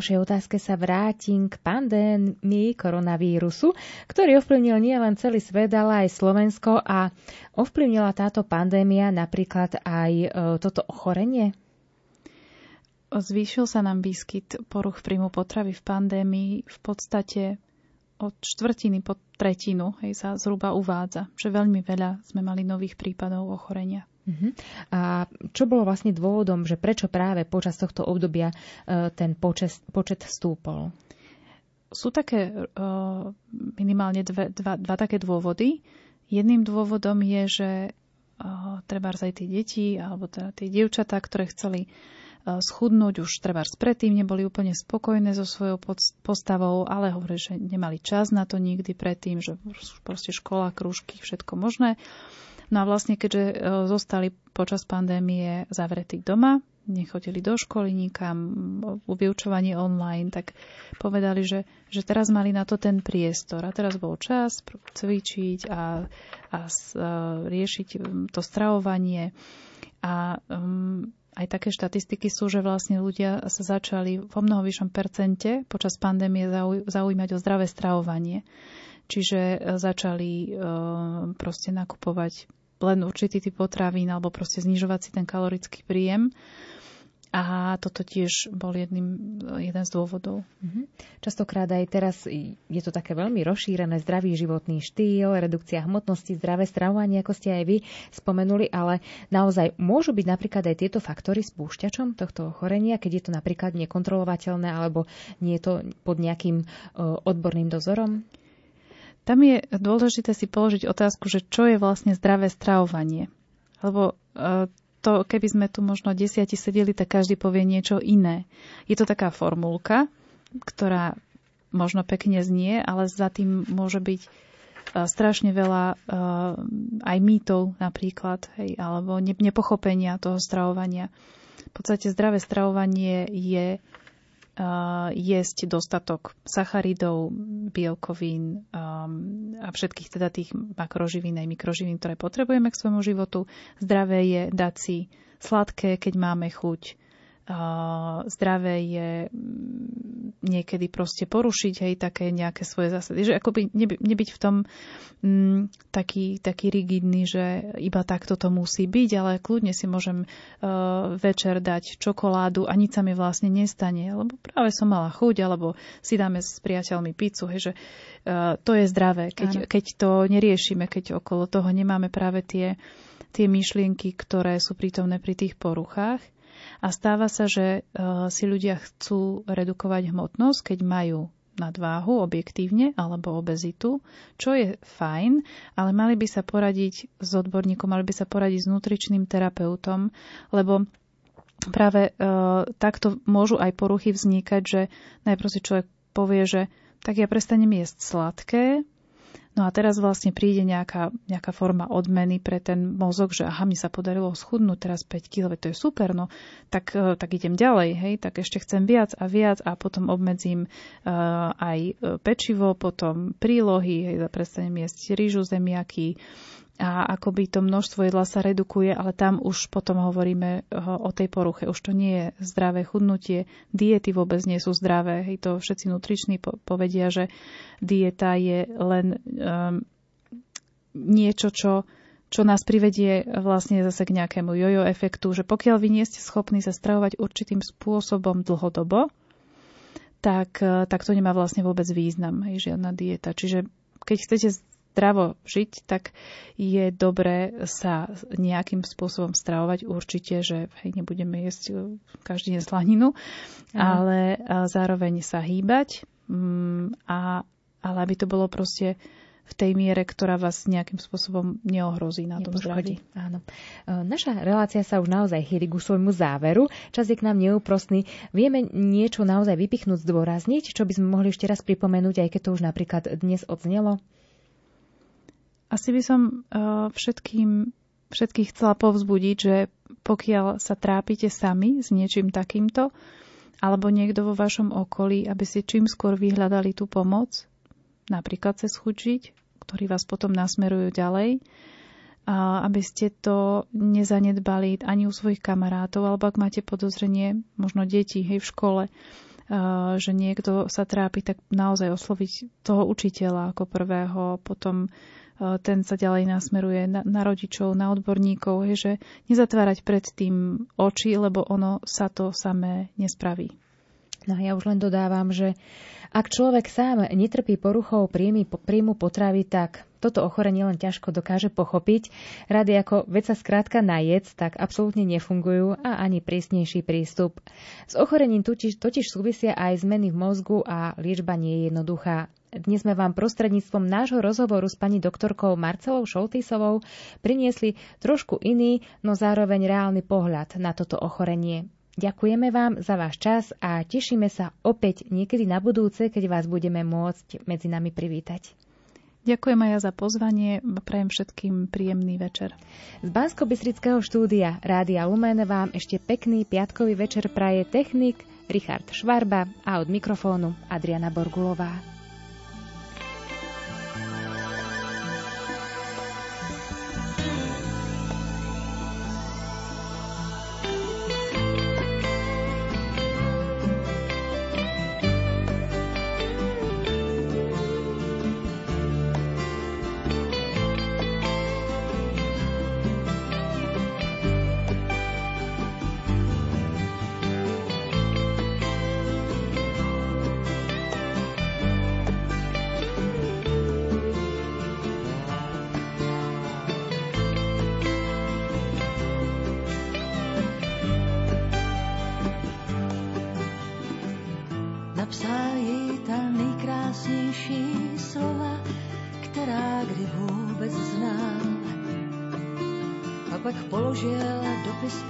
V ďalšej otázke sa vrátim k pandémii koronavírusu, ktorý ovplyvnil nielen celý svet, ale aj Slovensko a ovplyvnila táto pandémia napríklad aj e, toto ochorenie? Zvýšil sa nám výskyt poruch príjmu potravy v pandémii v podstate od štvrtiny po tretinu hej, sa zhruba uvádza, že veľmi veľa sme mali nových prípadov ochorenia. Uh-huh. A čo bolo vlastne dôvodom, že prečo práve počas tohto obdobia uh, ten počet, počet stúpol? Sú také uh, minimálne dve, dva, dva také dôvody. Jedným dôvodom je, že uh, treba aj tie deti alebo teda tie dievčatá, ktoré chceli schudnúť, už treba predtým neboli úplne spokojné so svojou postavou, ale hovorí, že nemali čas na to nikdy predtým, že proste škola, krúžky, všetko možné. No a vlastne, keďže e, zostali počas pandémie zavretí doma, nechodili do školy nikam, vyučovanie online, tak povedali, že, že teraz mali na to ten priestor a teraz bol čas cvičiť a, a, a riešiť to stravovanie a um, aj také štatistiky sú, že vlastne ľudia sa začali vo mnoho vyššom percente počas pandémie zaujímať o zdravé stravovanie. Čiže e, začali e, proste nakupovať len určitý typ potravín alebo proste znižovať si ten kalorický príjem. A toto tiež bol jedným, jeden z dôvodov. Mm-hmm. Častokrát aj teraz je to také veľmi rozšírené zdravý životný štýl, redukcia hmotnosti, zdravé stravovanie, ako ste aj vy spomenuli, ale naozaj môžu byť napríklad aj tieto faktory spúšťačom tohto ochorenia, keď je to napríklad nekontrolovateľné alebo nie je to pod nejakým odborným dozorom? Tam je dôležité si položiť otázku, že čo je vlastne zdravé stravovanie. Lebo to, keby sme tu možno desiati sedeli, tak každý povie niečo iné. Je to taká formulka, ktorá možno pekne znie, ale za tým môže byť e, strašne veľa uh, aj mýtov napríklad, hej, alebo nepochopenia toho stravovania. V podstate zdravé stravovanie je jesť dostatok sacharidov, bielkovín a všetkých teda tých makroživín aj mikroživín, ktoré potrebujeme k svojmu životu. Zdravé je dať si sladké, keď máme chuť, zdravé je mm, niekedy proste porušiť hej, také nejaké svoje zásady. Že akoby neby, nebyť v tom m, mm, taký, taký rigidný, že iba takto to musí byť, ale kľudne si môžem uh, večer dať čokoládu a nič sa mi vlastne nestane, lebo práve som mala chuť, alebo si dáme s priateľmi pizzu, hej, že uh, to je zdravé, keď, keď to neriešime, keď okolo toho nemáme práve tie, tie myšlienky, ktoré sú prítomné pri tých poruchách. A stáva sa, že e, si ľudia chcú redukovať hmotnosť, keď majú nadváhu objektívne alebo obezitu, čo je fajn, ale mali by sa poradiť s odborníkom, mali by sa poradiť s nutričným terapeutom, lebo práve e, takto môžu aj poruchy vznikať, že najprv si človek povie, že tak ja prestanem jesť sladké, No a teraz vlastne príde nejaká, nejaká forma odmeny pre ten mozog, že aha, mi sa podarilo schudnúť teraz 5 kg, to je super, no tak, e, tak idem ďalej, hej, tak ešte chcem viac a viac a potom obmedzím uh, aj e, pečivo, potom prílohy, hej, prestanem jesť rýžu, zemiaky, a akoby to množstvo jedla sa redukuje, ale tam už potom hovoríme o tej poruche. Už to nie je zdravé chudnutie, diety vôbec nie sú zdravé. Hej, to všetci nutriční povedia, že dieta je len um, niečo, čo, čo nás privedie vlastne zase k nejakému jojo efektu, že pokiaľ vy nie ste schopní sa stravovať určitým spôsobom dlhodobo, tak, tak to nemá vlastne vôbec význam, hej, žiadna dieta. Čiže keď chcete zdravo žiť, tak je dobré sa nejakým spôsobom stravovať. Určite, že hej, nebudeme jesť uh, každý deň slaninu, mm. ale zároveň sa hýbať, mm, a, ale aby to bolo proste v tej miere, ktorá vás nejakým spôsobom neohrozí na tom zdraví. Áno. E, naša relácia sa už naozaj chýli ku svojmu záveru. Čas je k nám neúprostný. Vieme niečo naozaj vypichnúť, zdôrazniť, čo by sme mohli ešte raz pripomenúť, aj keď to už napríklad dnes odznelo? Asi by som uh, všetkým, všetkých chcela povzbudiť, že pokiaľ sa trápite sami s niečím takýmto, alebo niekto vo vašom okolí, aby si čím skôr vyhľadali tú pomoc, napríklad cez chučiť, ktorí vás potom nasmerujú ďalej, aby ste to nezanedbali ani u svojich kamarátov, alebo ak máte podozrenie, možno deti hej, v škole, že niekto sa trápi, tak naozaj osloviť toho učiteľa ako prvého, potom Eh, ten sa ďalej nasmeruje na, na rodičov, na odborníkov, je, že nezatvárať pred tým oči, lebo ono sa to samé nespraví. No ja už len dodávam, že ak človek sám netrpí poruchou príjmy, príjmu potravy, tak toto ochorenie len ťažko dokáže pochopiť. Rady ako veď sa skrátka najec, tak absolútne nefungujú a ani prísnejší prístup. S ochorením totiž, totiž súvisia aj zmeny v mozgu a liečba nie je jednoduchá. Dnes sme vám prostredníctvom nášho rozhovoru s pani doktorkou Marcelou Šoltisovou priniesli trošku iný, no zároveň reálny pohľad na toto ochorenie. Ďakujeme vám za váš čas a tešíme sa opäť niekedy na budúce, keď vás budeme môcť medzi nami privítať. Ďakujem aj ja za pozvanie. Prajem všetkým príjemný večer. Z bansko štúdia Rádia Lumen vám ešte pekný piatkový večer praje technik Richard Švarba a od mikrofónu Adriana Borgulová.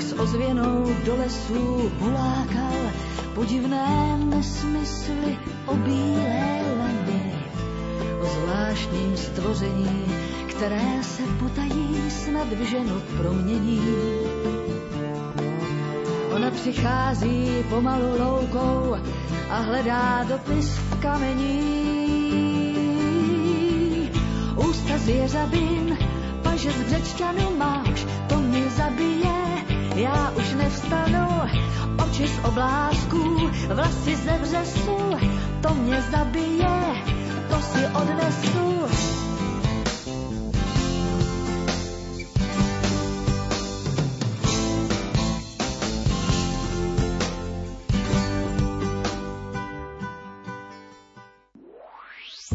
S ozvěnou do lesů hulákal podivné nesmysly o bílé lani, o zvláštním stvoření, které se potají snad v ženu promění přichází pomalu loukou a hledá dopis v kamení. Ústa zvěřabin, paže z břečťanu zabije, nevstanu, oči z oblázků, vlasy ze vřesu, to mě zabije, to si odnesu